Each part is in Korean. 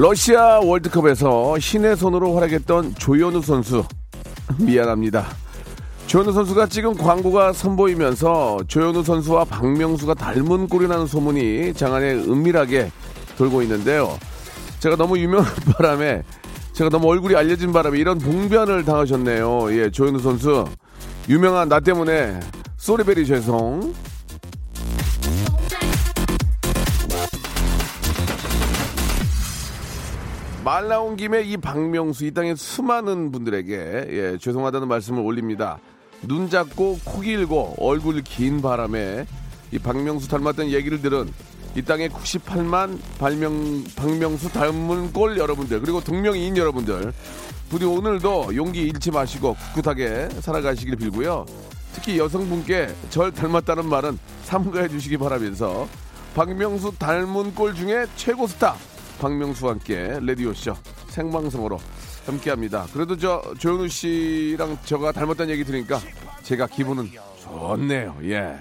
러시아 월드컵에서 신의 손으로 활약했던 조현우 선수. 미안합니다. 조현우 선수가 찍은 광고가 선보이면서 조현우 선수와 박명수가 닮은 꼴이 나는 소문이 장안에 은밀하게 돌고 있는데요. 제가 너무 유명한 바람에 제가 너무 얼굴이 알려진 바람에 이런 봉변을 당하셨네요. 예, 조현우 선수. 유명한 나 때문에. 쏘리베리 죄송. 말 나온 김에 이 박명수 이 땅의 수많은 분들에게 예, 죄송하다는 말씀을 올립니다. 눈 작고 코 길고 얼굴 긴 바람에 이 박명수 닮았다는 얘기를 들은 이 땅의 98만 발명, 박명수 닮은 꼴 여러분들 그리고 동명이인 여러분들 부디 오늘도 용기 잃지 마시고 꿋꿋하게 살아가시길 빌고요. 특히 여성분께 절 닮았다는 말은 삼가해 주시기 바라면서 박명수 닮은 꼴 중에 최고 스타 박명수와 함께 레디오쇼 생방송으로 함께합니다. 그래도 저 조현우 씨랑 저가 닮았다는 얘기 들으니까 제가 기분은 좋네요. 예.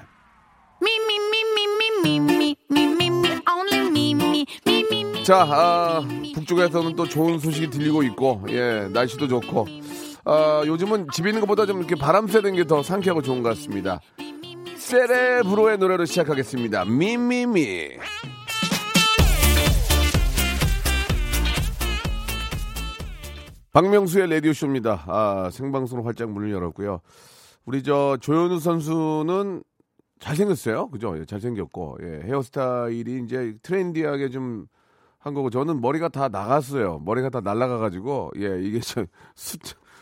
자, 아, 북쪽에서는 또 좋은 소식이 들리고 있고, 예, 날씨도 좋고, 아, 요즘은 집에 있는 것보다 좀 이렇게 바람 쐬는 게 더 상쾌하고 좋은 것 같습니다. 세레브로의 노래로 시작하겠습니다. 미미미. 박명수의 라디오쇼입니다. 아, 생방송으로 활짝 문을 열었고요. 우리 저 조현우 선수는 잘생겼어요. 그죠? 예, 잘생겼고, 예, 헤어스타일이 이제 트렌디하게 좀 한 거고, 저는 머리가 다 나갔어요. 머리가 다 날아가가지고, 예, 이게 저 수,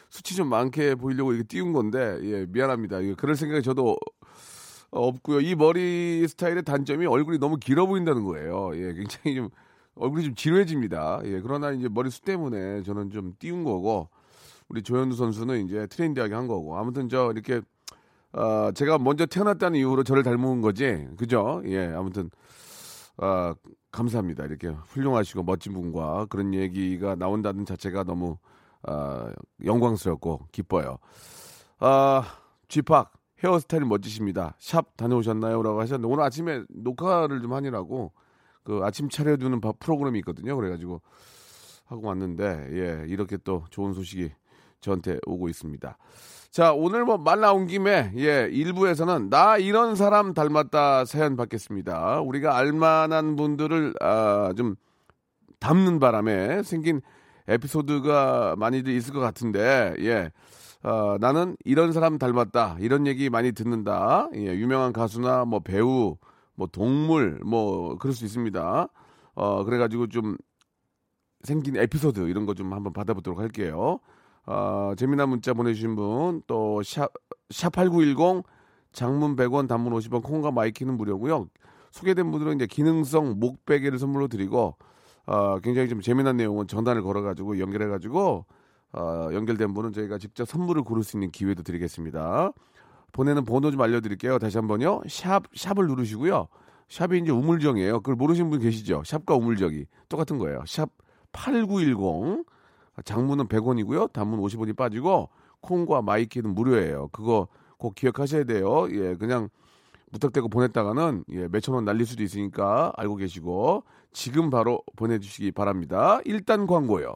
수치 좀 많게 보이려고 이렇게 띄운 건데, 예, 미안합니다. 예, 그럴 생각이 저도 없고요. 이 머리 스타일의 단점이 얼굴이 너무 길어 보인다는 거예요. 예, 굉장히 좀 얼굴이 좀 지루해집니다. 예, 그러나 이제 머리숱 때문에 저는 좀 띄운 거고, 우리 조현우 선수는 이제 트렌디하게 한 거고, 아무튼 저 이렇게 어, 제가 먼저 태어났다는 이유로 저를 닮은 거지. 그죠? 예, 아무튼, 아, 감사합니다. 이렇게 훌륭하시고 멋진 분과 그런 얘기가 나온다는 자체가 너무, 아, 영광스럽고 기뻐요. 아, 쥐팍, 헤어스타일 멋지십니다. 샵 다녀오셨나요? 라고 하셨는데, 오늘 아침에 녹화를 좀 하느라고, 그 아침 차려두는 바- 프로그램이 있거든요. 그래가지고 하고 왔는데, 예, 이렇게 또 좋은 소식이 저한테 오고 있습니다. 자, 오늘 뭐 말 나온 김에, 예, 일부에서는 나 이런 사람 닮았다 사연 받겠습니다. 우리가 알만한 분들을, 아, 좀 닮는 바람에 생긴 에피소드가 많이들 있을 것 같은데, 예. 아, 나는 이런 사람 닮았다. 이런 얘기 많이 듣는다. 예, 유명한 가수나 뭐 배우, 뭐 동물, 뭐 그럴 수 있습니다. 어, 그래가지고 좀 생긴 에피소드 이런 거 좀 한번 받아보도록 할게요. 어, 재미난 문자 보내주신 분, 또, 샵, 샵8910, 장문 100원, 단문 50원, 콩과 마이케이는 무료고요 소개된 분들은 이제 기능성 목베개를 선물로 드리고, 어, 굉장히 좀 재미난 내용은 전화를 걸어가지고 연결해가지고, 어, 연결된 분은 저희가 직접 선물을 고를 수 있는 기회도 드리겠습니다. 보내는 번호 좀 알려드릴게요. 다시 한 번요. 샵, 샵을 누르시고요. 샵이 이제 우물정이에요. 그걸 모르시는 분 계시죠? 샵과 우물정이. 똑같은 거예요. 샵 8910. 장문은 100원이고요. 단문 50원이 빠지고 콩과 마이케이는 무료예요. 그거 꼭 기억하셔야 돼요. 예, 그냥 무턱대고 보냈다가는 예, 몇천 원 날릴 수도 있으니까 알고 계시고 지금 바로 보내주시기 바랍니다. 일단 광고요.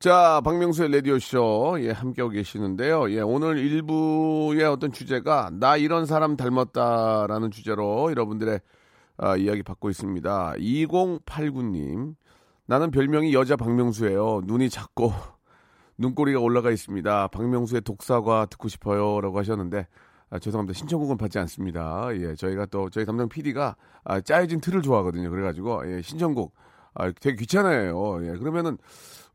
자, 박명수의 라디오쇼, 예, 함께하고 계시는데요. 예, 오늘 일부의 어떤 주제가, 나 이런 사람 닮았다라는 주제로 여러분들의 아, 이야기 받고 있습니다. 2089님, 나는 별명이 여자 박명수예요. 눈이 작고, 눈꼬리가 올라가 있습니다. 박명수의 독사과 듣고 싶어요 라고 하셨는데 아, 죄송합니다. 신청곡은 받지 않습니다. 예, 저희가 또 저희 담당 PD가 아, 짜여진 틀을 좋아하거든요. 그래가지고 예, 신청곡 아, 되게 귀찮아해요. 예, 그러면은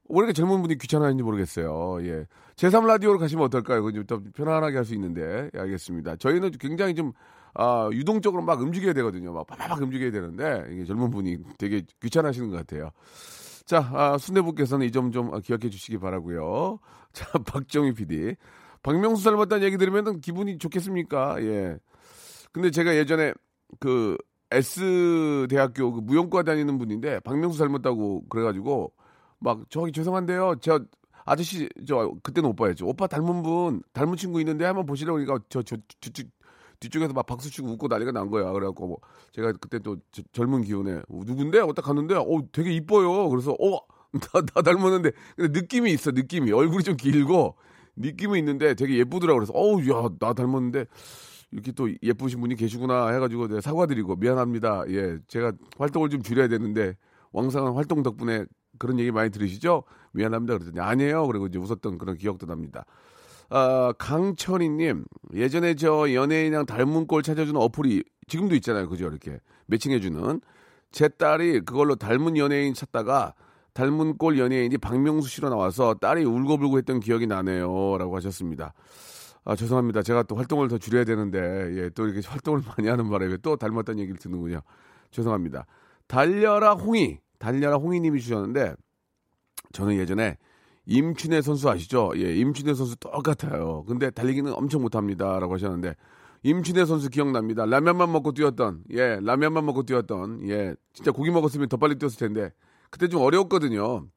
왜 이렇게 젊은 분이 귀찮아하는지 모르겠어요. 예. 제3 라디오로 가시면 어떨까요? 그좀 더 편안하게 할 수 있는데. 예, 알겠습니다. 저희는 굉장히 좀, 아, 유동적으로 막 움직여야 되거든요. 막 파파박 움직여야 되는데, 이게 젊은 분이 되게 귀찮아하시는 것 같아요. 자, 아, 순대분께서는 이 점 좀 기억해 주시기 바라고요 자, 박정희 PD. 박명수 닮았다는 얘기 들으면 기분이 좋겠습니까? 예. 근데 제가 예전에 그 S 대학교 그 무용과 다니는 분인데 박명수 닮았다고 그래가지고 막 저기 죄송한데요. 저 아저씨 저 그때는 오빠였죠. 오빠 닮은 분 닮은 친구 있는데 한번 보시려고 그러니까 저저 뒤쪽 뒤쪽에서 막 박수 치고 웃고 난리가 난 거야. 그래갖고 뭐 제가 그때 또 저- 젊은 기운에 어, 누군데? 어딱 갔는데 어 되게 이뻐요. 그래서 어 나, 나 닮았는데 근데 느낌이 있어 느낌이 얼굴이 좀 길고 느낌이 있는데 되게 예쁘더라고 그래서 어우 야나 닮았는데 이렇게 또 예쁘신 분이 계시구나 해가지고 내가 사과드리고 미안합니다. 예 제가 활동을 좀 줄여야 되는데 왕성한 활동 덕분에 그런 얘기 많이 들으시죠? 미안합니다. 그랬더니 아니에요. 그리고 이제 웃었던 그런 기억도 납니다. 아, 강철이님, 예전에 저 연예인이랑 닮은 꼴 찾아주는 어플이 지금도 있잖아요. 그죠? 이렇게 매칭해주는. 제 딸이 그걸로 닮은 연예인 찾다가 닮은 꼴 연예인이 박명수 씨로 나와서 딸이 울고불고 했던 기억이 나네요. 라고 하셨습니다. 아, 죄송합니다. 제가 또 활동을 더 줄여야 되는데, 예, 또 이렇게 활동을 많이 하는 바람에 또 닮았다는 얘기를 듣는군요. 죄송합니다. 달려라 홍이, 달려라 홍이님이 주셨는데, 저는 예전에 임춘혜 선수 아시죠? 예, 임춘혜 선수 똑같아요. 근데 달리기는 엄청 못합니다. 라고 하셨는데, 임춘혜 선수 기억납니다. 라면만 먹고 뛰었던, 예, 라면만 먹고 뛰었던, 예, 진짜 고기 먹었으면 더 빨리 뛰었을 텐데, 그때 좀 어려웠거든요.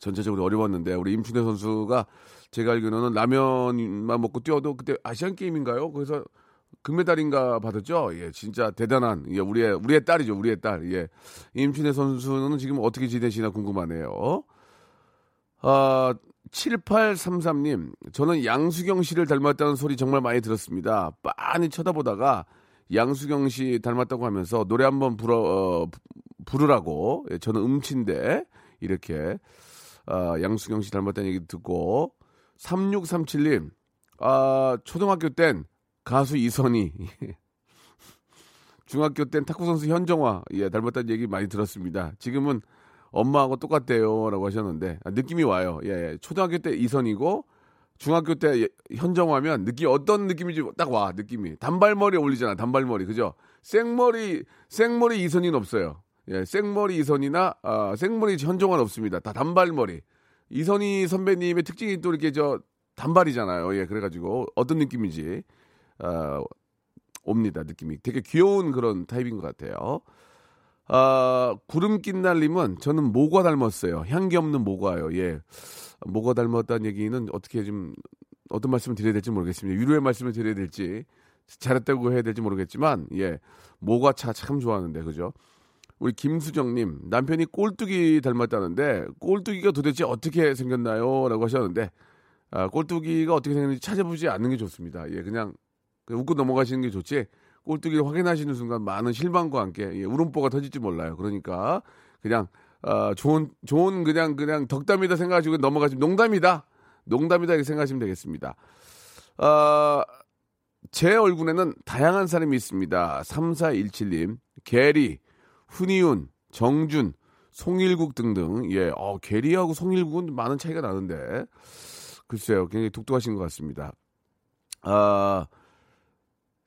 전체적으로 어려웠는데, 우리 임춘혜 선수가 제가 알기로는 라면만 먹고 뛰어도 그때 아시안 게임인가요? 그래서 금메달인가 받았죠? 예, 진짜 대단한, 예, 우리의, 우리의 딸이죠. 우리의 딸. 예. 임춘혜 선수는 지금 어떻게 지내시나 궁금하네요. 아, 7833님, 저는 양수경 씨를 닮았다는 소리 정말 많이 들었습니다. 빤히 쳐다보다가 양수경 씨 닮았다고 하면서 노래 한번 불어, 어, 부- 부르라고, 예, 저는 음치인데, 이렇게, 아, 양수경 씨 닮았다는 얘기 듣고, 3637님, 아, 초등학교 땐 가수 이선희, 중학교 땐 탁구선수 현정화, 예, 닮았다는 얘기 많이 들었습니다. 지금은 엄마하고 똑같대요. 라고 하셨는데, 아, 느낌이 와요. 예, 예. 초등학교 때 이선이고, 중학교 때 예- 현정화면 느낌, 어떤 느낌인지 딱 와, 느낌이. 단발머리 어울리잖아, 단발머리. 그죠? 생머리, 생머리 이선이는 없어요. 예, 생머리 이선이나, 아, 생머리 현정화는 없습니다. 다 단발머리. 이선희 선배님의 특징이 또 이렇게 저, 단발이잖아요. 예, 그래가지고, 어떤 느낌인지, 아, 옵니다, 느낌이. 되게 귀여운 그런 타입인 것 같아요. 아, 구름 낀 날님은 저는 모과 닮았어요. 향기 없는 모과요. 예. 모과 닮았다는 얘기는 어떻게 좀 어떤 말씀을 드려야 될지 모르겠습니다. 위로의 말씀을 드려야 될지 잘했다고 해야 될지 모르겠지만 예. 모과차 참 좋아하는데 그죠? 우리 김수정 님 남편이 꼴뚜기 닮았다는데 꼴뚜기가 도대체 어떻게 생겼나요? 라고 하셨는데 아, 꼴뚜기가 어떻게 생겼는지 찾아보지 않는 게 좋습니다. 예, 그냥 웃고 넘어가시는 게 좋지 꼴뚜기를 확인하시는 순간 많은 실망과 함께 예, 울음보가 터질지 몰라요. 그러니까 그냥 어, 좋은 좋은 그냥 그냥 덕담이다 생각하시고 넘어가시면 농담이다. 농담이다 이렇게 생각하시면 되겠습니다. 아, 제 얼굴에는 다양한 사람이 있습니다. 3417님, 게리, 훈이윤, 정준, 송일국 등등. 예, 어, 게리하고 송일국은 많은 차이가 나는데. 글쎄요, 굉장히 독특하신 것 같습니다. 아,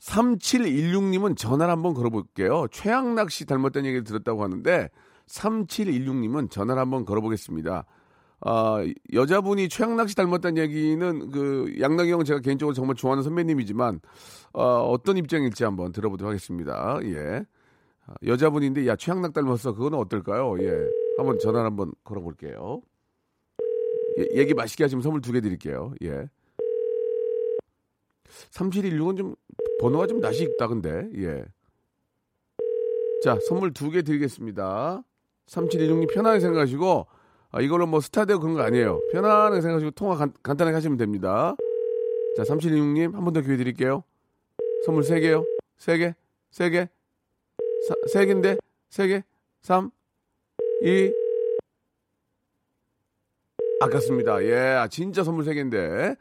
3716님은 전화를 한번 걸어볼게요. 최양락 씨 닮았다는 얘기를 들었다고 하는데 3716님은 전화를 한번 걸어보겠습니다. 아, 여자분이 최양락 씨 닮았다는 얘기는 그 양락이 형 제가 개인적으로 정말 좋아하는 선배님이지만 어, 어떤 입장일지 한번 들어보도록 하겠습니다. 예. 아, 여자분인데 야 최양락 닮았어. 그거는 어떨까요? 예. 한번 전화를 한번 걸어볼게요. 예, 얘기 맛있게 하시면 선물 두 개 드릴게요. 예. 3716은 좀 번호가 좀 낯이 있다 근데 예. 자 선물 두 개 드리겠습니다. 3716님 편하게 생각하시고 아, 이걸로 뭐 스타 되고 그런 거 아니에요. 편안하게 생각하시고 통화 간, 간단하게 하시면 됩니다. 자 3716님 한 번 더 기회 드릴게요. 선물 세 개요. 세 개, 세 개, 사, 세 개인데 세 개, 3, 2, 아깝습니다. 예, 아, 진짜 선물 3개인데.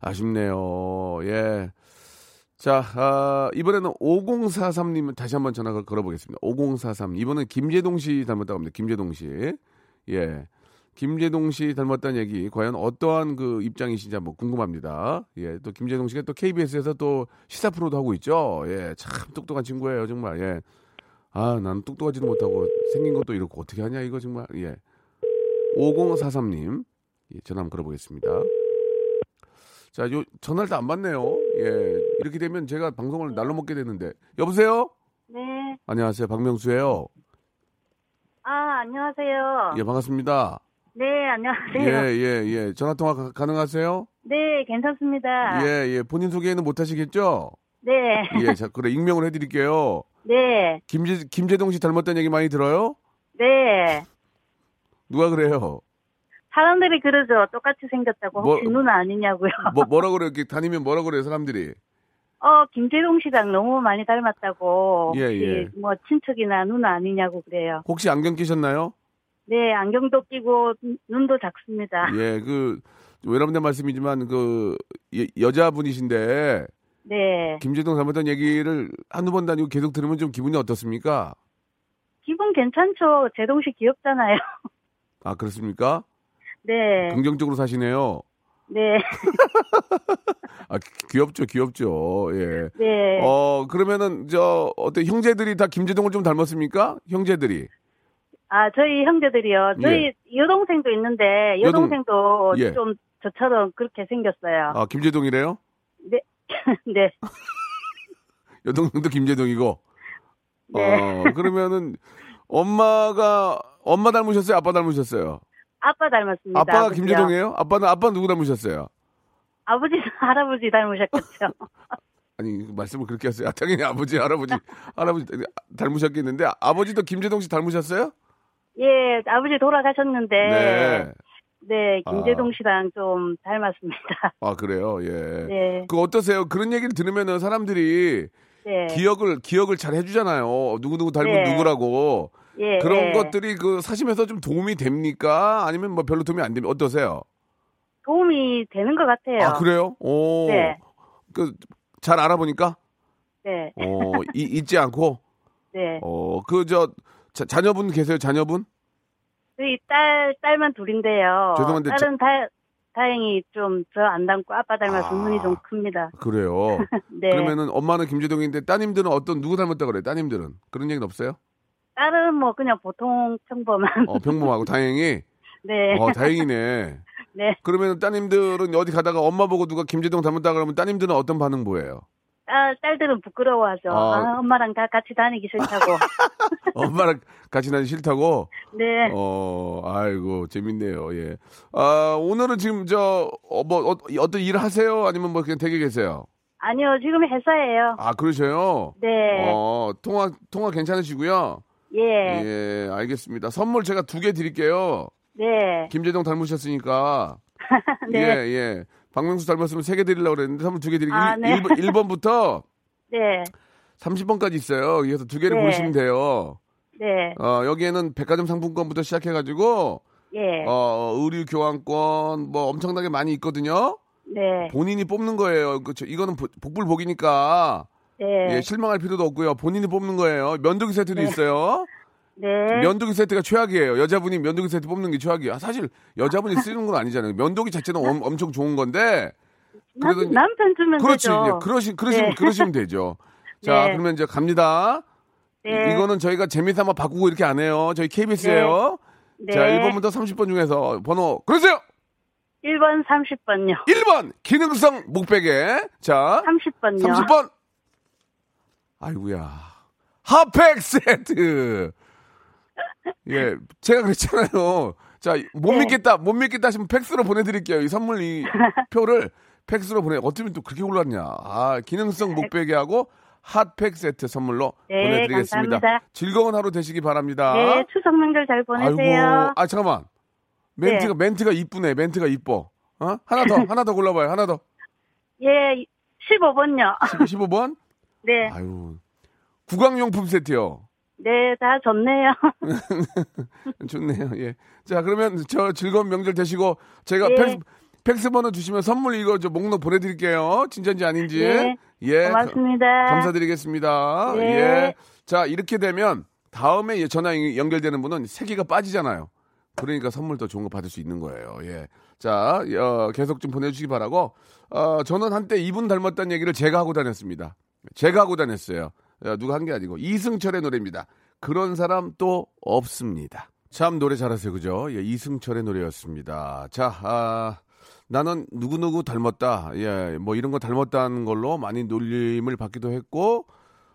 아쉽네요. 예. 자, 아, 이번에는 5043님 다시 한번 전화를 걸어보겠습니다. 5043. 이번엔 김재동 씨 닮았다고 합니다. 김재동 씨. 예. 김재동 씨 닮았다는 얘기, 과연 어떠한 그 입장이신지 한번 궁금합니다. 예. 또 김재동 씨가 또 KBS에서 또 시사 프로도 하고 있죠. 예. 참 똑똑한 친구예요, 정말. 예. 아, 난 똑똑하지도 못하고 생긴 것도 이렇고 어떻게 하냐, 이거 정말. 예. 5043님. 예, 전화 한번 걸어보겠습니다. 자, 요, 전화를 다 안 받네요. 예. 이렇게 되면 제가 방송을 날로 먹게 되는데. 여보세요? 네. 안녕하세요. 박명수예요 아, 안녕하세요. 예, 반갑습니다. 네, 안녕하세요. 예, 예, 예. 전화 통화 가- 가능하세요? 네, 괜찮습니다. 예, 예. 본인 소개는 못 하시겠죠? 네. 예, 자, 그래. 익명을 해 드릴게요. 네. 김재 김재동 씨 닮았다는 얘기 많이 들어요? 네. 누가 그래요? 사람들이 그러죠. 똑같이 생겼다고. 혹시 뭐- 누나 아니냐고요. 뭐 뭐라 그래요? 이렇게 다니면 뭐라 그래요, 사람들이? 어, 김재동 씨랑 너무 많이 닮았다고. 예, 혹시 예. 뭐 친척이나 누나 아니냐고 그래요. 혹시 안경 끼셨나요? 네, 안경도 끼고 눈- 눈도 작습니다. 예, 그 외람된 말씀이지만 그 예- 여자분이신데 네. 김재동 닮았다는 얘기를 한두 번 다니고 계속 들으면 좀 기분이 어떻습니까? 기분 괜찮죠. 재동 씨 귀엽잖아요. 아, 그렇습니까? 네. 긍정적으로 사시네요. 네. 아, 귀- 귀엽죠, 귀엽죠. 예. 네. 어, 그러면은, 저, 어때, 형제들이 다 김재동을 좀 닮았습니까? 형제들이. 아, 저희 형제들이요. 저희 예. 여동생도 있는데 여동- 여동생도 예. 좀 저처럼 그렇게 생겼어요. 아, 김재동이래요? 네. 네. 여동생도 김재동이고. 네. 어, 그러면은, 엄마가, 엄마 닮으셨어요? 아빠 닮으셨어요? 아빠 닮았습니다. 아빠가 아버지요. 김재동이에요? 아빠는, 아빠는 누구 닮으셨어요? 아버지, 할아버지 닮으셨겠죠. 아니, 말씀을 그렇게 하세요. 아, 당연히 아버지, 할아버지, 할아버지 닮으셨겠는데, 아버지도 김재동 씨 닮으셨어요? 예, 아버지 돌아가셨는데, 네. 네, 아. 김재동 씨랑 좀 닮았습니다. 아, 그래요? 예. 네, 그 어떠세요? 그런 얘기를 들으면은 사람들이 네. 기억을 기억을 잘 해주잖아요. 누구 누구 닮은 네. 누구라고 예, 그런 예. 것들이 그 사심에서 좀 도움이 됩니까? 아니면 뭐 별로 도움이 안 됩니까? 어떠세요? 도움이 되는 것 같아요. 아 그래요? 오, 네. 그잘 알아보니까 네, 어 이- 잊지 않고 네. 어그 저 자녀분 계세요? 자녀분? 저희 딸, 딸만 둘인데요. 죄송한데 딸은 다, 다행히 좀 저 안 닮고 아빠 닮아서 아. 눈이 좀 큽니다. 그래요. 네. 그러면은 엄마는 김재동인데 따님들은 어떤 누구 닮았다 그래? 따님들은 그런 얘기는 없어요? 딸은 뭐 그냥 보통 평범한. 어 평범하고 다행히 네. 어 다행이네. 네. 그러면 따님들은 어디 가다가 엄마 보고 누가 김재동 닮았다 그러면 따님들은 어떤 반응 보여요? 딸, 딸들은 부끄러워하죠. 아. 아, 엄마랑 다 같이 다니기 싫다고. 엄마랑 같이 다니 싫다고? 네. 어, 아이고, 재밌네요, 예. 아, 오늘은 지금 저, 어, 뭐, 어, 어떤 일 하세요? 아니면 뭐 그냥 댁에 계세요? 아니요, 지금 회사예요. 아, 그러셔요? 네. 어, 통화, 통화 괜찮으시고요? 예. 예, 알겠습니다. 선물 제가 두 개 드릴게요. 네. 김재동 닮으셨으니까. 네. 예, 예. 박명수 닮았으면 세 개 드리려고 그랬는데 선물 두 개 드리고 아, 네. 1번, 번부터 네. 30번까지 있어요. 그래서 두 개를 네. 고르시면 돼요. 네. 어, 여기에는 백화점 상품권부터 시작해 가지고, 예. 어, 의류 교환권, 뭐 엄청나게 많이 있거든요. 네. 본인이 뽑는 거예요. 그쵸. 이거는 보- 복불복이니까, 네. 예, 실망할 필요도 없고요. 본인이 뽑는 거예요. 면도기 세트도 있어요. 네. 면도기 세트가 최악이에요. 여자분이 면도기 세트 뽑는 게 최악이에요. 아, 사실 여자분이 쓰는 건 아니잖아요. 면도기 자체는 엄, 엄청 좋은 건데, 남, 그래도 이제- 남편 주면 그렇지. 되죠. 이제 그러시, 그러시면, 네. 그러시면 되죠. 자, 네. 그러면 이제 갑니다. 네. 이거는 저희가 재미삼아 바꾸고 이렇게 안 해요. 저희 KBS예요. 네. 자, 1번부터 30번 중에서 번호 그러세요. 1번 30번요. 1번 기능성 목베개. 자, 30번요. 30번. 아이고야. 핫팩 세트. 예, 제가 그랬잖아요. 자, 못 네. 믿겠다, 못 믿겠다 하시면 팩스로 보내드릴게요. 이 선물 이 표를 팩스로 보내. 어쩌면 또 그렇게 올랐냐. 아, 기능성 목베개하고 핫팩 세트 선물로 네, 보내드리겠습니다. 감사합니다. 즐거운 하루 되시기 바랍니다. 네, 추석 명절 잘 보내세요. 아이고, 아 잠깐만. 멘트가 네. 멘트가 이쁘네. 멘트가 이뻐. 어? 하나 더, 하나 더 골라봐요. 하나 더. 예, 15번요. 15번. 네. 아유, 구강용품 세트요. 네, 다 좋네요. 좋네요. 예. 자, 그러면 저 즐거운 명절 되시고 제가 예. 팩스, 팩스 번호 주시면 선물 이거 저 목록 보내 드릴게요. 진짜인지 아닌지. 네. 예. 고맙습니다. 가- 감사드리겠습니다. 네. 예. 자, 이렇게 되면 다음에 예, 전화 연결되는 분은 세기가 빠지잖아요. 그러니까 선물 더 좋은 거 받을 수 있는 거예요. 예. 자, 어, 계속 좀 보내주시기 바라고. 어, 저는 한때 이분 닮았다는 얘기를 제가 하고 다녔습니다. 제가 하고 다녔어요. 어, 누가 한 게 아니고 이승철의 노래입니다. 그런 사람 또 없습니다. 참 노래 잘하세요, 그죠? 예, 이승철의 노래였습니다. 자, 아, 나는 누구누구 닮았다. 예, 뭐 이런 거 닮았다는 걸로 많이 놀림을 받기도 했고,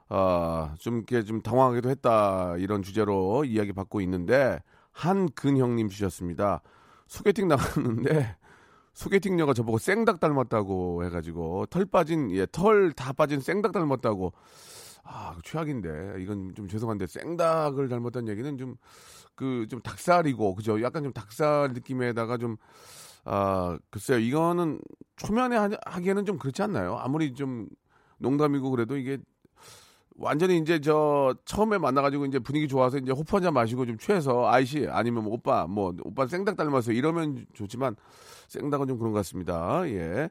아, 좀 이렇게 좀 당황하기도 했다. 이런 주제로 이야기 받고 있는데, 한근형님 주셨습니다. 소개팅 나갔는데, 소개팅녀가 저보고 생닭 닮았다고 해가지고, 털 빠진, 예, 털 다 빠진 생닭 닮았다고. 아, 그 최악인데. 이건 좀 죄송한데, 생닭을 닮았다는 얘기는 좀, 그, 좀 닭살이고, 그죠? 약간 좀 닭살 느낌에다가 좀, 아, 글쎄요. 이거는 초면에 하- 하기에는 좀 그렇지 않나요? 아무리 좀 농담이고 그래도 이게 완전히 이제 저 처음에 만나가지고 이제 분위기 좋아서 이제 호프 한잔 마시고 좀 취해서 아이씨 아니면 뭐 오빠 뭐 오빠 생닭 닮았어 이러면 좋지만 생닭은 좀 그런 것 같습니다. 예.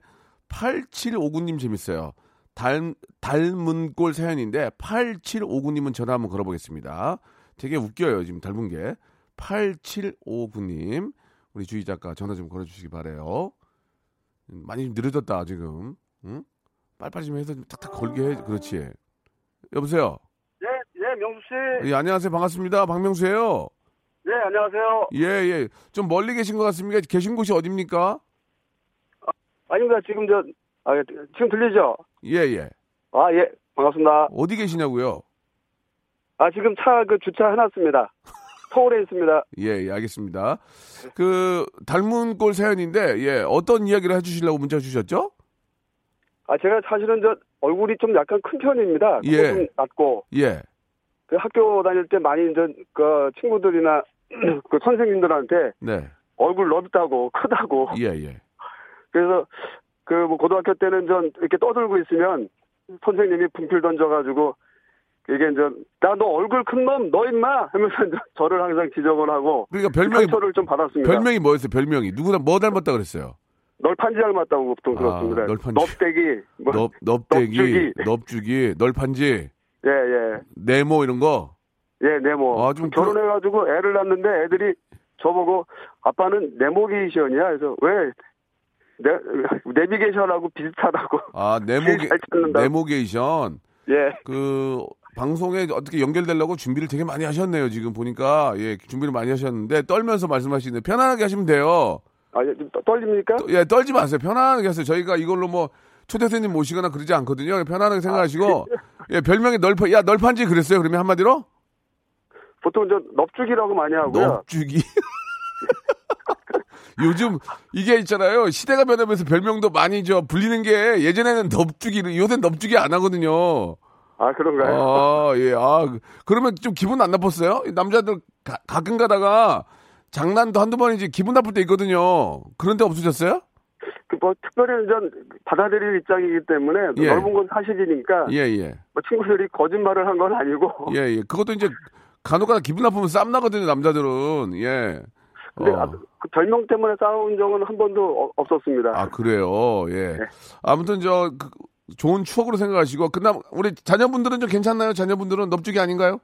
8759님 재밌어요. 닮, 닮은 꼴 사연인데 8759님은 전화 한번 걸어보겠습니다. 되게 웃겨요. 지금 닮은 게. 8759님. 우리 주희 작가 전화 좀 걸어주시기 바래요. 음, 많이 좀 느려졌다 지금. 응? 빨리빨리 좀 해서 좀 탁탁 걸게 해. 그렇지. 여보세요. 예, 예, 명수 씨. 예, 안녕하세요. 반갑습니다. 박명수예요. 예, 안녕하세요. 예, 예. 좀 멀리 계신 것 같습니다. 계신 곳이 어딥니까? 아닙니다. 지금 저, 아, 예, 지금 들리죠? 예, 예. 아, 예, 반갑습니다. 어디 계시냐고요? 아, 지금 차 그 주차 해놨습니다. 서울에 있습니다. 예, 예, 알겠습니다. 그 닮은 꼴 사연인데 예, 어떤 이야기를 해 주시려고 문자 주셨죠? 아, 제가 사실은 저 얼굴이 좀 약간 큰 편입니다. 예. 코좀 낮고 예, 그 학교 다닐 때 많이 이제 그 친구들이나 그 선생님들한테 네, 얼굴 넓다고 크다고 예, 예. 그래서 그 뭐 고등학교 때는 전 이렇게 떠들고 있으면 선생님이 분필 던져가지고 이게 이제 나 너 얼굴 큰 놈 너 임마 하면서 저를 항상 지적을 하고 그러니까 별명이 상처를 좀 받았습니다. 별명이 뭐였어요? 별명이 누구나 뭐 닮았다 그랬어요? 널판지 닮았다고 보통 아, 그렇습니다. 널판지. 넙대기 뭐 넙, 넙대기, 넙주기. 넙주기, 널판지, 예 예 네모 이런 거. 예, 네모 아, 좀 결혼해가지고 애를 낳는데 애들이 저보고 아빠는 네모게이션이야 그래서 왜 네, 내비게이션하고 비슷하다고 아, 네모게. 네모게이션. 예 그 방송에 어떻게 연결되려고 준비를 되게 많이 하셨네요. 지금 보니까 예 준비를 많이 하셨는데 떨면서 말씀하시는데 편안하게 하시면 돼요. 아, 예, 좀 떠- 떨립니까? 또- 예 떨지 마세요. 편안하게 하세요. 저희가 이걸로 뭐 초대 손님 모시거나 그러지 않거든요. 편안하게 생각하시고 예 별명이 널판 야 널판지 그랬어요. 그러면 한마디로 보통 저 넙죽이라고 많이 하고요. 넙죽이. 요즘 이게 있잖아요. 시대가 변하면서 별명도 많이 저 불리는 게 예전에는 넙죽이 요새 넙죽이 안 하거든요. 아 그런가요? 아, 예. 아, 그- 그러면 좀 기분 안 나빴어요? 이 남자들 가, 가끔 가다가 장난도 한두 번이지 기분 나쁠 때 있거든요. 그런 데 없으셨어요? 그뭐 특별히 전 받아들일 입장이기 때문에 예. 넓은 건 사실이니까 예, 예. 뭐 친구들이 거짓말을 한 건 아니고 예, 예. 그것도 이제 간혹 가다 기분 나쁘면 쌈 나거든요, 남자들은. 예. 근데 어. 아, 그 별명 때문에 싸운 적은 한 번도 어- 없었습니다. 아, 그래요. 예. 네. 아무튼 저 그, 좋은 추억으로 생각하시고 그다음 우리 자녀분들은 좀 괜찮나요? 자녀분들은 넙죽이 아닌가요?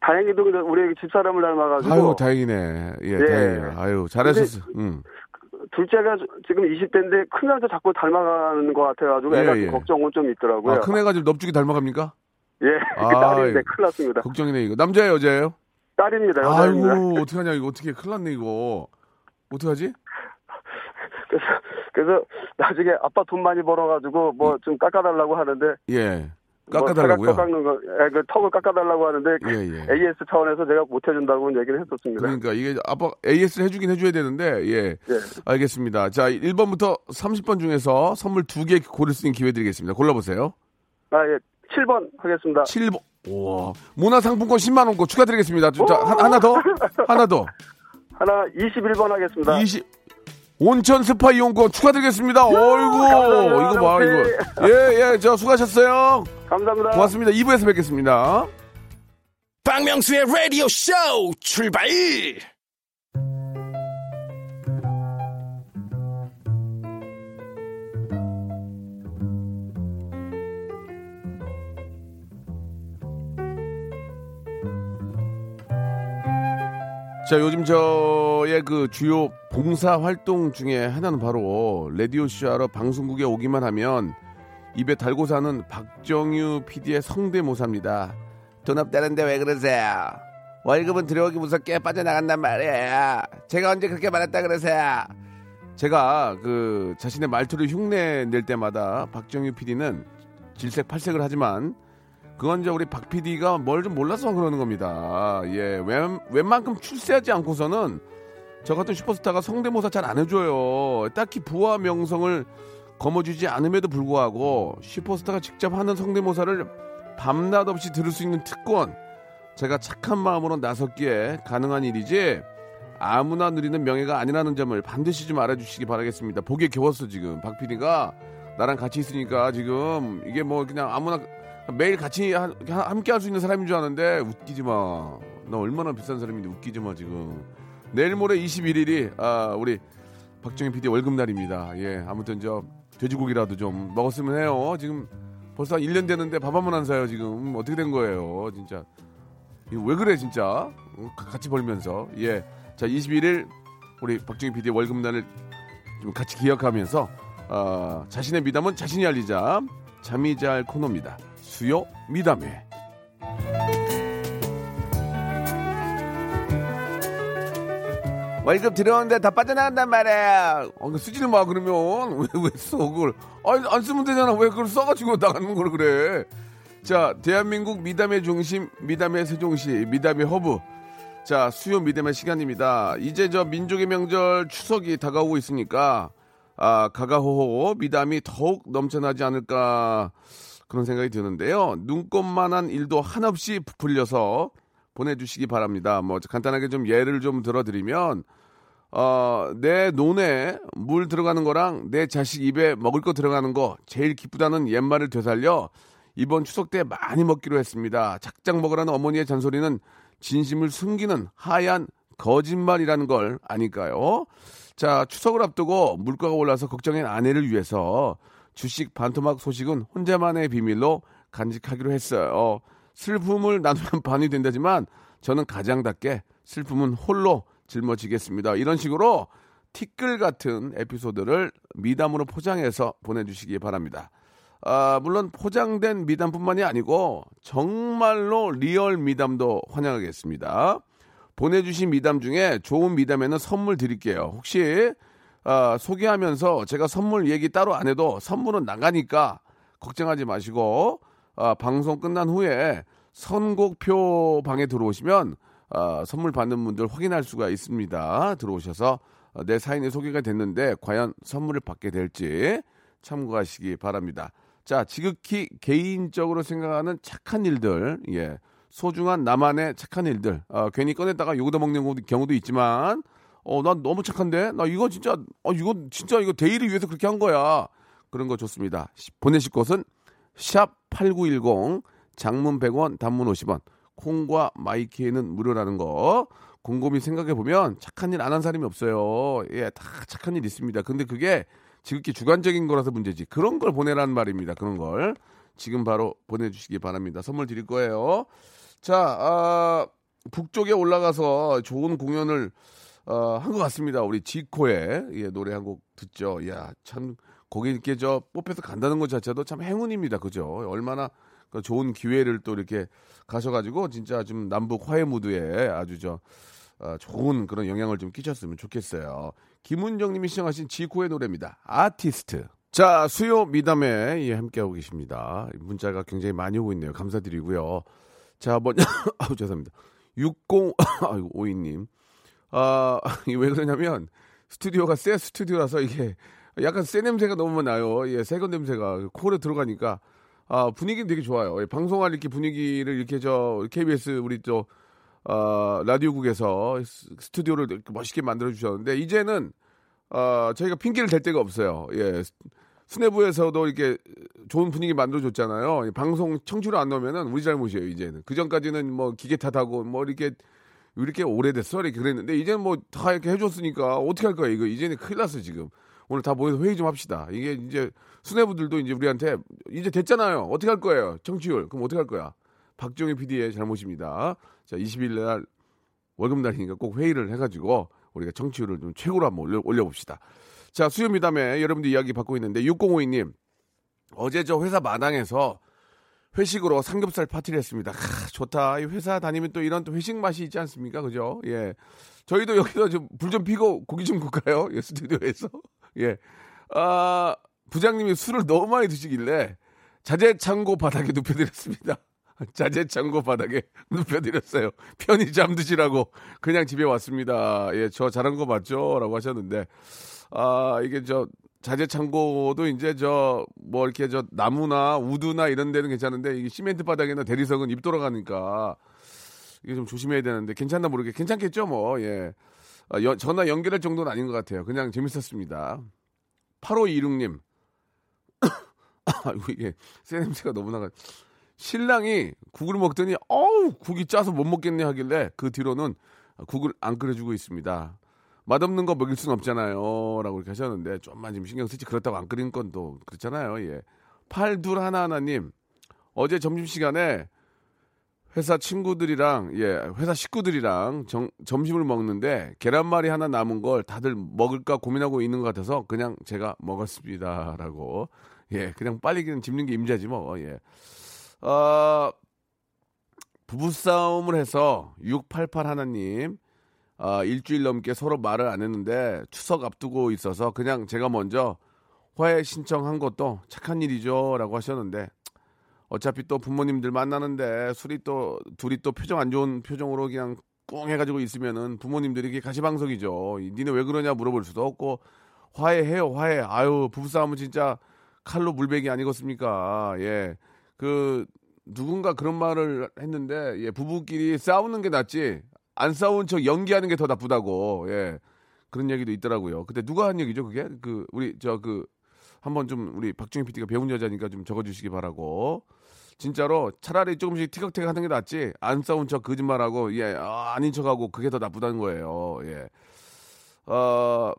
다행히도 그냥 우리 집사람을 닮아가지고 아유, 다행이네. 예, 예. 다행이에요. 아유, 잘하셨어. 음. 둘째가 지금 20대인데 큰애한테 자꾸 닮아가는 것 같아가지고 예, 애가 예. 좀 걱정은 좀 있더라고요. 아, 큰 애가 지금 넙죽이 닮아갑니까? 예, 아, 그 딸인데 예. 큰일 났습니다. 걱정이네, 이거. 남자예요, 여자예요? 딸입니다. 여자입니다. 아이고 어떡하냐 이거 어떻게 큰일 났네 이거 어떡하지? 그래서, 그래서 나중에 아빠 돈 많이 벌어가지고 뭐 좀 깎아달라고 하는데 예뭐 깎아달라고요? 사각 깎는 거, 예, 그 턱을 깎아달라고 하는데 예, 예. AS 차원에서 제가 못 해준다고 얘기를 했었습니다. 그러니까 이게 아빠 AS를 해주긴 해줘야 되는데 예 예. 알겠습니다 자 1번부터 30번 중에서 선물 두개 고를 수 있는 기회 드리겠습니다 골라보세요 아, 예. 7번 하겠습니다. 7번 우와 문화상품권 10만 원권 축하드리겠습니다 자 하- 하나 더 하나 더 하나 21번 하겠습니다. 20 온천 스파 이용권 축하드리겠습니다 어이구. 이거 봐 네. 이거 예 예 저 수고하셨어요 감사합니다. 고맙습니다 2부에서 뵙겠습니다 박명수의 라디오 쇼 출발! 자, 요즘 저의 그 주요 봉사 활동 중에 하나는 바로 라디오쇼 하러 방송국에 오기만 하면 입에 달고 사는 박정유 PD의 성대모사입니다. 돈 없다는데 왜 그러세요? 월급은 들어오기 무섭게 빠져나간단 말이에요. 제가 언제 그렇게 말했다 그러세요? 제가 그 자신의 말투를 흉내 낼 때마다 박정유 PD는 질색 팔색을 하지만 그건 이제 우리 박 PD가 뭘 좀 몰라서 그러는 겁니다. 예, 웬, 웬만큼 출세하지 않고서는 저 같은 슈퍼스타가 성대모사 잘 안 해줘요. 딱히 부와 명성을 거머쥐지 않음에도 불구하고 슈퍼스타가 직접 하는 성대모사를 밤낮 없이 들을 수 있는 특권. 제가 착한 마음으로 나섰기에 가능한 일이지 아무나 누리는 명예가 아니라는 점을 반드시 좀 알아주시기 바라겠습니다. 보기에 겨웠어 지금 박 PD가 나랑 같이 있으니까 지금 이게 뭐 그냥 아무나 매일 같이 하- 함께 할 수 있는 사람인 줄 아는데 웃기지 마. 나 얼마나 비싼 사람인데 웃기지 마 지금. 내일 모레 21일이 아, 우리 박정희 PD 월급 날입니다. 예, 아무튼 저 돼지고기라도 좀 먹었으면 해요. 지금 벌써 한 1년 되는데 밥 한 번 안 사요 지금. 어떻게 된 거예요, 진짜. 왜 그래 진짜? 어, 가- 같이 벌면서 예. 자 21일 우리 박정희 PD 월급 날을 좀 같이 기억하면서 어, 자신의 미담은 자신이 알리자 자미자알 코너입니다. 수요 미담회. 월급 들어오는데 다 빠져나간단 말이야. 어, 그 쓰지를 마 그러면 왜 왜 써 그걸? 아니 안 쓰면 되잖아. 왜 그걸 써가지고 나가는 걸 그래? 자 대한민국 미담의 중심 미담의 세종시 미담의 허브. 자 수요 미담의 시간입니다. 이제 저 민족의 명절 추석이 다가오고 있으니까 아 가가호호 미담이 더욱 넘쳐나지 않을까 그런 생각이 드는데요. 눈꽃만한 일도 한없이 부풀려서 보내주시기 바랍니다. 뭐 간단하게 좀 예를 좀 들어드리면 어, 내 논에 물 들어가는 거랑 내 자식 입에 먹을 거 들어가는 거 제일 기쁘다는 옛말을 되살려 이번 추석 때 많이 먹기로 했습니다. 작작 먹으라는 어머니의 잔소리는 진심을 숨기는 하얀 거짓말이라는 걸 아닐까요? 자, 추석을 앞두고 물가가 올라서 걱정인 아내를 위해서 주식 반토막 소식은 혼자만의 비밀로 간직하기로 했어요. 슬픔을 나누면 반이 된다지만 저는 가장답게 슬픔은 홀로 짊어지겠습니다. 이런 식으로 티끌 같은 에피소드를 미담으로 포장해서 보내주시기 바랍니다. 아, 물론 포장된 미담뿐만이 아니고 정말로 리얼 미담도 환영하겠습니다. 보내주신 미담 중에 좋은 미담에는 선물 드릴게요. 혹시 아, 소개하면서 제가 선물 얘기 따로 안 해도 선물은 나가니까 걱정하지 마시고 아, 방송 끝난 후에 선곡표 방에 들어오시면 아, 선물 받는 분들 확인할 수가 있습니다. 들어오셔서 어, 내 사연이 소개가 됐는데 과연 선물을 받게 될지 참고하시기 바랍니다. 자, 지극히 개인적으로 생각하는 착한 일들, 예, 소중한 나만의 착한 일들, 어, 괜히 꺼냈다가 요거도 먹는 경우도 있지만, 어, 난 너무 착한데? 나 이거 진짜, 어, 이거 진짜 이거 대의를 위해서 그렇게 한 거야. 그런 거 좋습니다. 시- 보내실 곳은 샵8910, 장문 100원, 단문 50원, 콩과 마이키에는 무료라는 거. 곰곰이 생각해 보면 착한 일 안 한 사람이 없어요. 예, 다 착한 일 있습니다. 근데 그게 지극히 주관적인 거라서 문제지. 그런 걸 보내라는 말입니다. 그런 걸. 지금 바로 보내주시기 바랍니다. 선물 드릴 거예요. 자, 아, 북쪽에 올라가서 좋은 공연을 어, 한 것 같습니다. 우리 지코의 예, 노래 한 곡 듣죠. 야, 참 이렇게 저 뽑혀서 간다는 것 자체도 참 행운입니다. 그죠? 얼마나 그 좋은 기회를 또 이렇게 가셔가지고 진짜 좀 남북 화해 무드에 아주 저 어, 좋은 그런 영향을 좀 끼쳤으면 좋겠어요. 김은정님이 시청하신 지코의 노래입니다. 아티스트. 자, 수요 미담에 예, 함께하고 계십니다. 문자가 굉장히 많이 오고 있네요. 감사드리고요. 자, 먼저, 아우, 죄송합니다. 60, 아이고, 오이님. 아, 왜 그러냐면, 스튜디오가 새 스튜디오라서 이게 약간 새 냄새가 너무 나요. 예, 새건 냄새가 콜에 들어가니까, 아, 분위기는 되게 좋아요. 예, 방송할 이렇게 분위기를 이렇게 저, KBS 우리 저, 어, 라디오국에서 스- 스튜디오를 멋있게 만들어 주셨는데, 이제는, 어, 저희가 핑계를 댈 데가 없어요. 예. 수뇌부에서도 이렇게 좋은 분위기 만들어 줬잖아요. 이 방송 청취를 안 넣으면은 우리 잘못이에요, 이제는. 그 전까지는 뭐 기계 탓하고 뭐 이렇게 왜 이렇게 오래됐어? 이렇게 그랬는데 이제는 뭐 다 이렇게 해줬으니까 어떻게 할 거야, 이거. 이제는 큰일 났어, 지금. 오늘 다 모여서 회의 좀 합시다. 이게 이제 수뇌부들도 이제 우리한테 이제 됐잖아요. 어떻게 할 거예요? 청취율. 그럼 어떻게 할 거야? 박정희 PD의 잘못입니다. 자, 20일 날 월급 날이니까 꼭 회의를 해가지고 우리가 청취율을 좀 최고로 한번 올려, 올려봅시다. 자, 수요 미담에 여러분들 이야기 받고 있는데 6052님 어제 저 회사 마당에서 회식으로 삼겹살 파티를 했습니다. 크, 좋다. 이 회사 다니면 또 이런 또 회식 맛이 있지 않습니까? 그죠? 예. 저희도 여기서 좀 불 좀 피고 고기 좀 굽까요? 예, 스튜디오에서. 예. 아, 부장님이 술을 너무 많이 드시길래 자재 창고 바닥에 눕혀드렸습니다. 자재 창고 바닥에 눕혀드렸어요. 편히 잠드시라고 그냥 집에 왔습니다. 예, 저 잘한 거 맞죠? 라고 하셨는데, 아, 이게 저 자재 창고도 이제 저 뭐 이렇게 저 나무나 우드나 이런 데는 괜찮은데 이게 시멘트 바닥이나 대리석은 입 돌아가니까 이게 좀 조심해야 되는데 괜찮나 모르게 괜찮겠죠 뭐 예. 아, 연- 전화 연결할 정도는 아닌 것 같아요. 그냥 재밌었습니다. 8526님. 아이고 이게 새 냄새가 너무 나가. 신랑이 국을 먹더니 어우 국이 짜서 못 먹겠네 하길래 그 뒤로는 국을 안 끓여주고 있습니다. 맛없는 거 먹일 순 없잖아요. 라고 이렇게 하셨는데 좀만 좀 신경 쓰지 그렇다고 안 끓이는 건또 그렇잖아요. 예. 팔둘 하나하나님 어제 점심시간에 회사 친구들이랑 예 회사 식구들이랑 정- 점심을 먹는데 계란말이 하나 남은 걸 다들 먹을까 고민하고 있는 것 같아서 그냥 제가 먹었습니다 라고 예 그냥 빨리 그냥 집는 게 임자지 뭐 예. 어, 부부싸움을 해서 688 하나님 아, 일주일 넘게 서로 말을 안 했는데 추석 앞두고 있어서 그냥 제가 먼저 화해 신청한 것도 착한 일이죠 라고 하셨는데 어차피 또 부모님들 만나는데 술이 또 둘이 또 표정 안 좋은 표정으로 그냥 꿍 해가지고 있으면은 부모님들이 이게 가시방석이죠. 이 니네 왜 그러냐 물어볼 수도 없고 화해해요 화해. 아유 부부싸움은 진짜 칼로 물베기 아니겠습니까? 예. 그 누군가 그런 말을 했는데 예, 부부끼리 싸우는 게 낫지 안 싸운 척 연기하는 게 더 나쁘다고 예 그런 얘기도 있더라고요. 근데 누가 한 얘기죠 그게 그 우리 저 그 한번 좀 우리 박중희 PD가 배운 여자니까 좀 적어주시기 바라고 진짜로 차라리 조금씩 티격태격 하는 게 낫지 안 싸운 척 거짓말하고 예 아, 아닌 척하고 그게 더 나쁘다는 거예요. 예. 어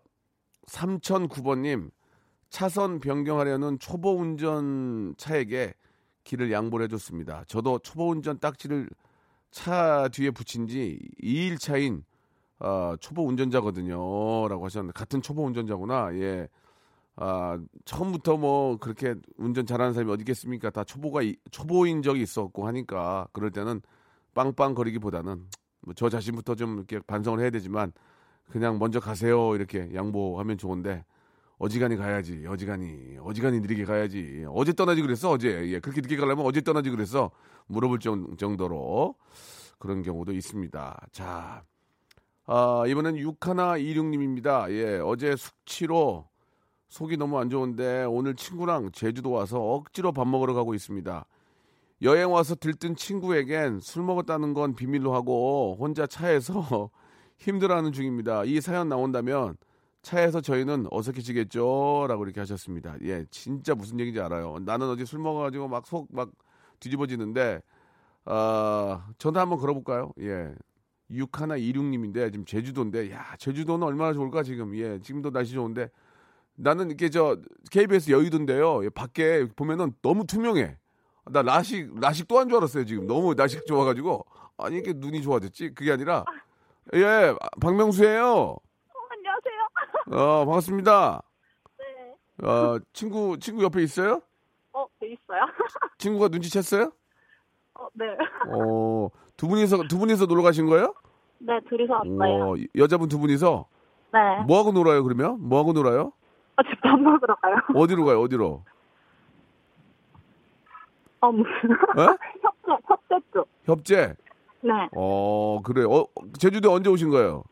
3009번님 차선 변경하려는 초보 운전 차에게 길을 양보를 해줬습니다. 저도 초보 운전 딱지를 차 뒤에 붙인 지 2일 차인 어, 초보 운전자거든요. 라고 하셨는데, 같은 초보 운전자구나. 예. 아, 처음부터 뭐 그렇게 운전 잘하는 사람이 어디 있겠습니까? 다 초보가, 이- 초보인 적이 있었고 하니까, 그럴 때는 빵빵거리기보다는 뭐 저 자신부터 좀 이렇게 반성을 해야 되지만, 그냥 먼저 가세요. 이렇게 양보하면 좋은데, 어지간히 가야지. 어지간히. 어지간히 느리게 가야지. 어제 떠나지 그랬어. 어제. 예. 그렇게 늦게 가려면 어제 떠나지 그랬어. 물어볼 정, 정도로 그런 경우도 있습니다. 자. 아, 이번엔 6126님입니다. 예. 어제 숙취로 속이 너무 안 좋은데 오늘 친구랑 제주도 와서 억지로 밥 먹으러 가고 있습니다. 여행 와서 들뜬 친구에겐 술 먹었다는 건 비밀로 하고 혼자 차에서 힘들어하는 중입니다. 이 사연 나온다면 차에서 저희는 어색해지겠죠? 라고 이렇게 하셨습니다. 예, 진짜 무슨 얘기인지 알아요. 나는 어제 술 먹어가지고 막 속막 뒤집어지는데, 아, 전화 한번 걸어볼까요? 예. 6126님인데, 지금 제주도인데, 야, 제주도는 얼마나 좋을까, 지금. 예, 지금도 날씨 좋은데, 나는 이렇게 저, KBS 여의도인데요. 예, 밖에 보면은 너무 투명해. 나 라식, 라식 또 한 줄 알았어요, 지금. 너무 날씨 좋아가지고. 아니, 이게 눈이 좋아졌지? 그게 아니라, 예, 박명수예요. 어, 반갑습니다. 어, 친구, 친구 옆에 있어요? 어, 네, 있어요? 친구가 눈치챘어요? 어, 네. 어, 두 분이서, 두 분이서 놀러 가신 거예요? 네, 둘이서 왔어요. 어, 여자분 두 분이서? 네. 뭐 하고 놀아요, 그러면? 뭐 하고 놀아요? 어, 집밥 먹으러 가요. 어디로 가요, 어디로? 어, 무슨. 어? 협조, 협조죠. 협재? 네. 어, 그래. 어, 제주도에 언제 오신 거예요?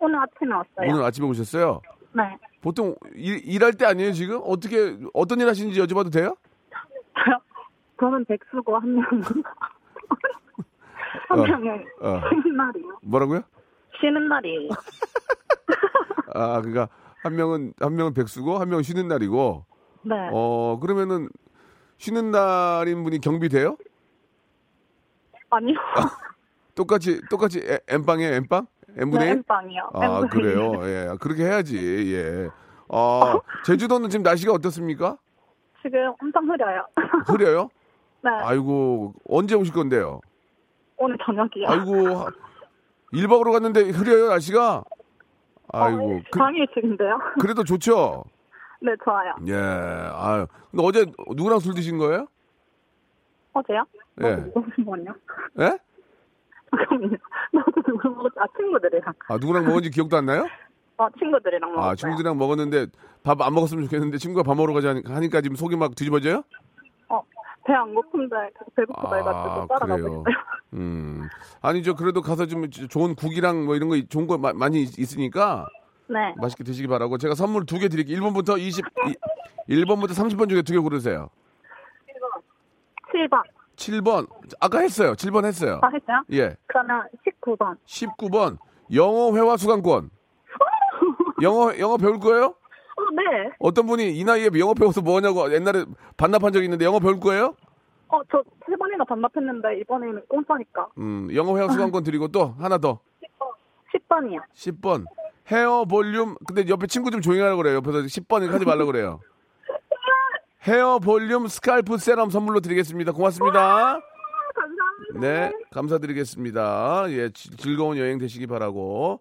오늘 아침에 왔어요. 오늘 아침에 오셨어요? 네. 보통 일, 일할 때 아니에요, 지금? 어떻게, 어떤 일 하시는지 여쭤봐도 돼요? 저는 백수고 한 명은. 한 어, 명은 어. 쉬는 날이요. 뭐라고요? 쉬는 날이에요. 아, 그러니까 한 명은 한 명은 백수고 한 명은 쉬는 날이고 네. 어, 그러면은 쉬는 날인 분이 경비돼요? 아니요. 똑같이 똑같이 에- 엠빵이에요, 엠빵? 엠분의 네, 일? 엠빵이요. 아, 엠빵이요. 그래요. 예. 그렇게 해야지. 예. 아, 제주도는 지금 날씨가 어떻습니까? 지금 엄청 흐려요. 흐려요? 네. 아이고, 언제 오실 건데요? 오늘 저녁이요. 아이고, 1박으로 갔는데 흐려요, 날씨가? 아이고, 그, 당일치인데요. 그래도 좋죠? 네, 좋아요. 예, 아유. 근데 어제 누구랑 술 드신 거예요? 어제요? 예. 무슨 뭐냐? 예? 잠깐만요. 나도 누구랑 먹었지? 아, 친구들이랑. 아, 누구랑 먹은지 기억도 안 나요? 어, 친구들이랑 먹었어요. 아, 친구들이랑 먹었는데 밥 안 먹었으면 좋겠는데 친구가 밥 먹으러 가자 하니까- 지금 속이 막 뒤집어져요? 어, 배 안 고픈데 배고프다 아, 해가지고 따라가고 그래요. 있어요. 음. 아니죠. 그래도 가서 좀 좋은 국이랑 뭐 이런 거 좋은 거 마- 많이 있- 있으니까 네. 맛있게 드시기 바라고 제가 선물 두 개 드릴게요. 1번부터 20, 1번부터 30번 중에 두 개 고르세요. 7번. 7번. 아까 했어요. 7번 했어요. 다 했어요? 예. 그러면 19번. 19번. 영어 회화 수강권. 영어 영어 배울 거예요? 어, 네. 어떤 분이 이 나이에 영어 배워서 뭐 하냐고 옛날에 반납한 적이 있는데 영어 배울 거예요? 어, 저 세 번이나 반납했는데 이번에는 공짜니까. 음, 영어 회화 수강권 드리고 또 하나 더. 10번이요. 10번. 헤어 볼륨. 근데 옆에 친구 좀 조용히 하라고 그래요. 옆에서 10번 하지 말라고 그래요. 헤어 볼륨 스칼프 세럼 선물로 드리겠습니다. 고맙습니다. 감사합니다. 네, 감사드리겠습니다. 예, 지- 즐거운 여행 되시기 바라고.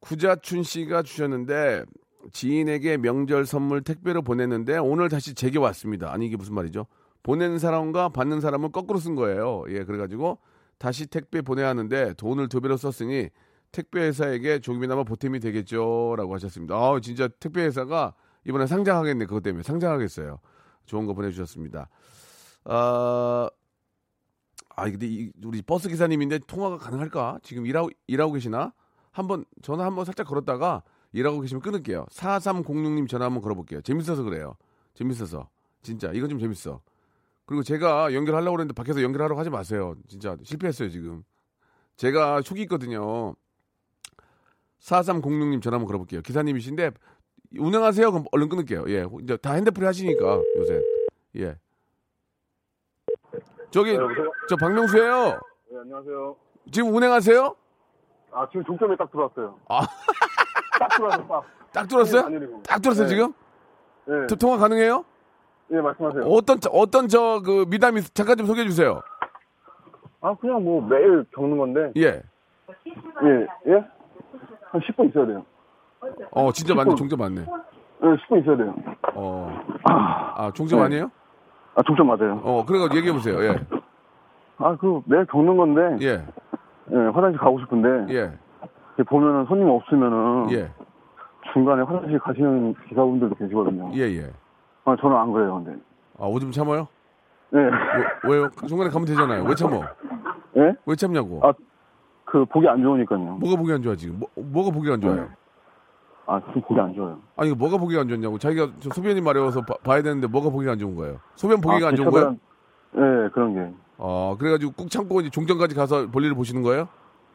구자춘 씨가 주셨는데 지인에게 명절 선물 택배로 보냈는데 오늘 다시 제게 왔습니다. 아니 이게 무슨 말이죠? 보내는 사람과 받는 사람은 거꾸로 쓴 거예요. 예, 그래가지고 다시 택배 보내야 하는데 돈을 두 배로 썼으니 택배 회사에게 조금이나마 보탬이 되겠죠라고 하셨습니다. 아, 진짜 택배 회사가 이번에 상장하겠네 그것 때문에 상장하겠어요. 좋은 거 보내주셨습니다. 아, 아 근데 이, 우리 버스 기사님인데 통화가 가능할까? 지금 일하고 일하고 계시나? 한번 전화 한번 살짝 걸었다가 일하고 계시면 끊을게요. 4306님 전화 한번 걸어볼게요. 재밌어서 그래요. 재밌어서 진짜 이건 좀 재밌어. 그리고 제가 연결하려고 그랬는데 밖에서 연결하라고 하지 마세요. 진짜 실패했어요 지금. 제가 촉이 있거든요. 4306님 전화 한번 걸어볼게요. 기사님이신데 운행하세요. 그럼 얼른 끊을게요. 예, 이제 다 핸드프리 하시니까 요새. 예. 저기 저 박명수예요. 네, 안녕하세요. 지금 운행하세요? 아, 지금 종점에 딱 들어왔어요. 아. 딱 들어왔어요, 딱. 딱? 안 내리고. 딱 들었어요 네. 지금? 네, 저 통화 가능해요? 네, 말씀하세요. 어떤 어떤 저 그 미담이 잠깐 좀 소개해 주세요. 아, 그냥 뭐 매일 겪는 건데. 예. 예, 예? 한 10분 있어야 돼요. 어 진짜 맞네. 종점 맞네. 네, 10분 있어야 돼요. 어. 아 종점 네. 아니에요? 아, 종점 맞아요. 어 그래가지고 얘기해 보세요. 예. 아, 그 매일 겪는 건데. 예. 예, 화장실 가고 싶은데. 예. 이렇게 보면은 손님 없으면은. 예. 중간에 화장실 가시는 기사분들도 계시거든요. 예 예. 아, 저는 안 그래요, 근데. 아 오줌 참아요? 네. 왜, 왜요? 중간에 가면 되잖아요. 왜 참어? 예? 왜 참냐고? 아, 그, 보기 안 좋으니까요. 뭐가 보기 안 좋아 지금? 뭐, 뭐가 보기 안 좋아요? 아, 지금 보기 안 좋아요. 아니 뭐가 보기가 안 좋냐고? 자기가 저 소변이 마려워서 봐- 봐야 되는데 뭐가 보기가 안 좋은 거예요? 소변 보기가 아, 안 좋은 거예요? 기차들은- 예, 그런 게. 어 그래가지고 꾹 참고 이제 종점까지 가서 볼일을 보시는 거예요?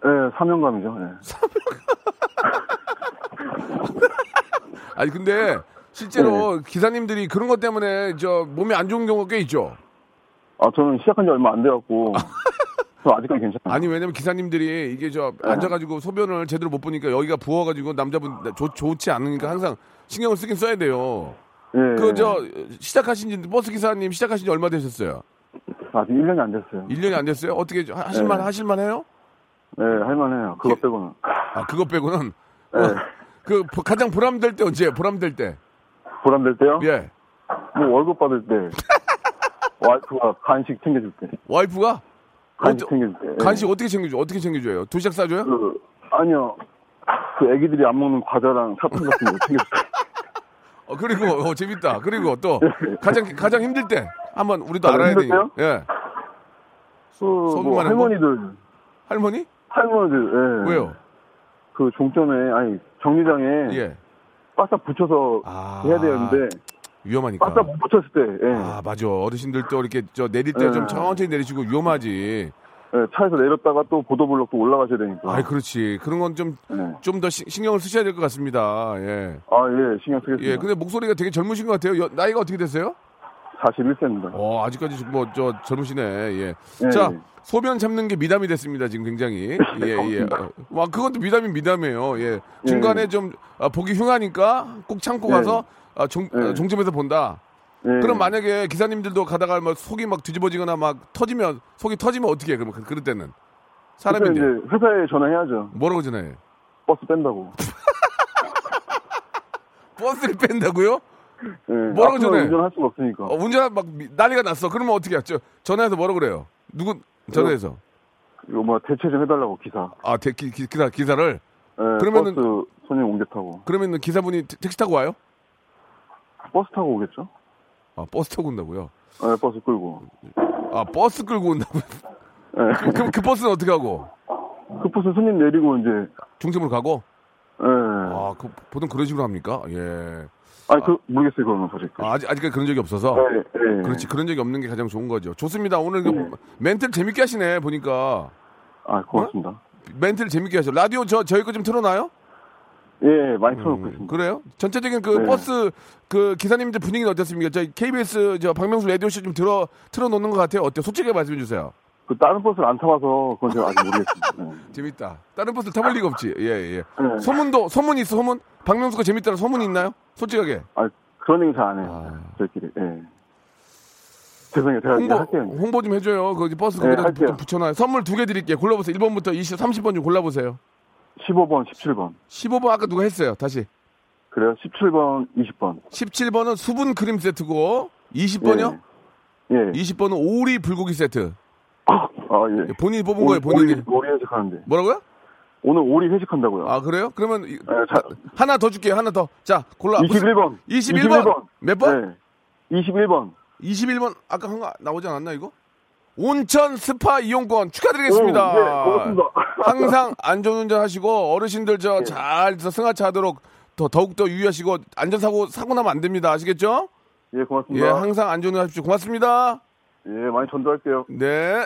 예, 사명감이죠, 예. 아니 근데 실제로 네. 기사님들이 그런 것 때문에 저 몸이 안 좋은 경우가 꽤 있죠. 아, 저는 시작한 지 얼마 안 돼갖고. 저 아직까지 괜찮아요. 아니 왜냐면 기사님들이 이게 저 앉아가지고 소변을 제대로 못 보니까 여기가 부어가지고 남자분 좋 좋지 않으니까 항상 신경을 쓰긴 써야 돼요. 예. 그저 시작하신 지 버스 기사님 시작하신 지 얼마 되셨어요? 아직 1년이 안 됐어요. 1년이 안 됐어요? 어떻게 저 하실만 네. 하실만 해요? 예, 할만해요. 그거 빼고는. 아 그것 빼고는 예. 어, 그 보- 가장 보람될 때 언제? 보람될 때. 보람될 때요? 예. 뭐 월급 받을 때. 와이프가 간식 챙겨줄 때. 와이프가 간식. 예. 간식 어떻게 챙겨줘? 어떻게 챙겨줘요? 도시락 싸줘요? 그, 아니요. 그 애기들이 안 먹는 과자랑 사탕 같은 거 챙겨줄 때. 어, 그리고 어, 재밌다. 그리고 또 가장 가장 힘들 때 한번 우리도 알아야 되니. 예. 그, 뭐 할머니들. 할머니? 할머니들, 예. 왜요? 그 종점에, 아니, 정류장에. 예. 바싹 붙여서 아. 해야 되는데. 위험하니까. 못 붙였을 때, 예. 아, 맞아. 어르신들 또 이렇게 저 내릴 때좀 예. 천천히 내리시고 위험하지. 네, 차에서 내렸다가 또 보도블록도 올라가셔야 되니까. 아이, 그렇지. 그런 건 좀, 네. 좀더 신경을 쓰셔야 될 것 같습니다. 예. 아, 예, 신경 쓰겠습니다. 예, 근데 목소리가 되게 젊으신 것 같아요. 여- 나이가 어떻게 되세요? 41세입니다. 어, 아직까지 뭐, 저, 젊으시네. 예. 예, 자, 예. 소변 참는 게 미담이 됐습니다. 지금 굉장히. 예, 예. 어, 와, 그것도 미담이 미담이에요. 예. 중간에 예. 좀, 아, 보기 흉하니까 꼭 참고 예. 가서, 아, 종, 예. 아, 종점에서 본다. 예. 그럼 만약에 기사님들도 가다가 막 속이 막 뒤집어지거나 막 터지면, 속이 터지면 어떻게 해? 그러면 그- 그럴 때는. 사람인데. 이제 회사에 전화해야죠. 뭐라고 전화해? 버스 뺀다고. 버스를 뺀다고요? 예, 뭐라고 전화해? 운전할 수가 없으니까. 어, 운전 막 미- 난리가 났어. 그러면 어떻게 하죠? 전화해서 뭐라 그래요? 누구 전화해서? 이거 뭐 대체 좀 해달라고 기사. 아, 대, 기, 기, 기사 기사를 예, 그러면은- 버스 손님 옮겨 타고 그러면 기사분이 태- 택시 타고 와요? 버스 타고 오겠죠? 아, 버스 타고 온다고요? 예, 버스 끌고. 아, 버스 끌고 온다고요? 예. 그, 그럼 그 버스는 어떻게 하고? 그 버스 손님 내리고 이제 종점으로 가고? 예. 아, 그, 보통 그런 식으로 합니까? 예. 아니 그 모르겠어요 그거는 사실. 아, 아직, 아직까지 그런 적이 없어서? 예, 예. 그렇지, 그런 적이 없는 게 가장 좋은 거죠. 좋습니다. 오늘 그 멘트를 재밌게 하시네, 보니까. 아 고맙습니다. 멘트를 재밌게 하셔. 라디오 저, 저희 거 좀 틀어놔요? 예, 많이 틀어놓고 있습니다. 그래요? 전체적인 그 네. 버스 그 기사님들 분위기는 어떻습니까? 저희 KBS 저 박명수 라디오 쇼 좀 들어 틀어놓는 것 같아요. 어때요? 솔직하게 말씀해 주세요. 그 다른 버스를 안 타봐서 그건 제가 아직 모르겠습니다. 예. 재밌다. 다른 버스를 타볼 리가 없지. 예, 예. 네. 소문도, 소문 있어, 소문? 박명수가 재밌다는 소문이 있나요? 솔직하게. 아 그런 얘기 잘 안 해요. 아. 저희끼리. 예. 죄송해요. 제가 홍보, 할게요. 홍보 좀 해줘요. 거기 버스 네, 거기다 할게요. 좀 붙여놔요. 선물 두 개 드릴게요. 골라보세요. 1번부터 20, 30번 좀 골라보세요. 15번, 17번. 15번 아까 누가 했어요. 다시. 그래요? 17번, 20번. 17번은 수분 크림 세트고, 20번이요? 예. 예. 20번은 오리 불고기 세트. 아, 예. 본인이 뽑은 거예요, 본인이. 오리, 오리 회식하는데. 뭐라고요? 오늘 오리 회식한다고요. 아, 그래요? 그러면 이- 예, 자, 하나 더 줄게요. 하나 더. 자, 골라. 21번. 21번. 몇 번? 네. 21번. 21번 아까 한 거 나오지 않았나 이거? 온천 스파 이용권 축하드리겠습니다. 오, 예, 고맙습니다. 항상 안전운전 하시고 어르신들 예. 저잘 승하차 하도록 더 더욱 더 유의하시고 안전사고 사고 나면 안 됩니다. 아시겠죠? 예, 예, 고맙습니다. 항상 안전운전 하십시오. 고맙습니다. 예, 많이 전도할게요. 네.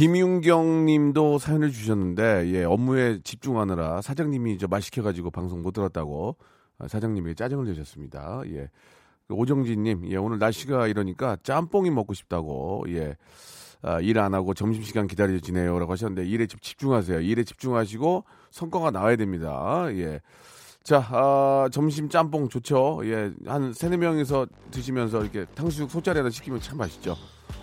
김윤경 님도 사연을 주셨는데, 예, 업무에 집중하느라 사장님이 저 말 시켜가지고 방송 못 들었다고 아, 사장님이 짜증을 내셨습니다. 예. 그 오정진 님, 예, 오늘 날씨가 이러니까 짬뽕이 먹고 싶다고, 예. 아, 일 안 하고 점심시간 기다려지네요. 라고 하셨는데, 일에 집- 집중하세요. 일에 집중하시고 성과가 나와야 됩니다. 예. 자, 아, 점심 짬뽕 좋죠. 예, 한 세네 명이서 드시면서 이렇게 탕수육 소짜리에다 시키면 참 맛있죠.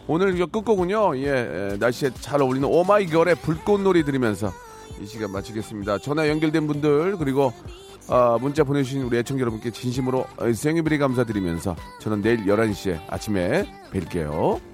오늘 이거 끝곡은요, 예, 에, 날씨에 잘 어울리는 오마이걸의 불꽃놀이 들으면서 이 시간 마치겠습니다. 전화 연결된 분들, 그리고 아, 문자 보내주신 우리 애청자 여러분께 진심으로 생일비리 감사드리면서 저는 내일 11시에 아침에 뵐게요.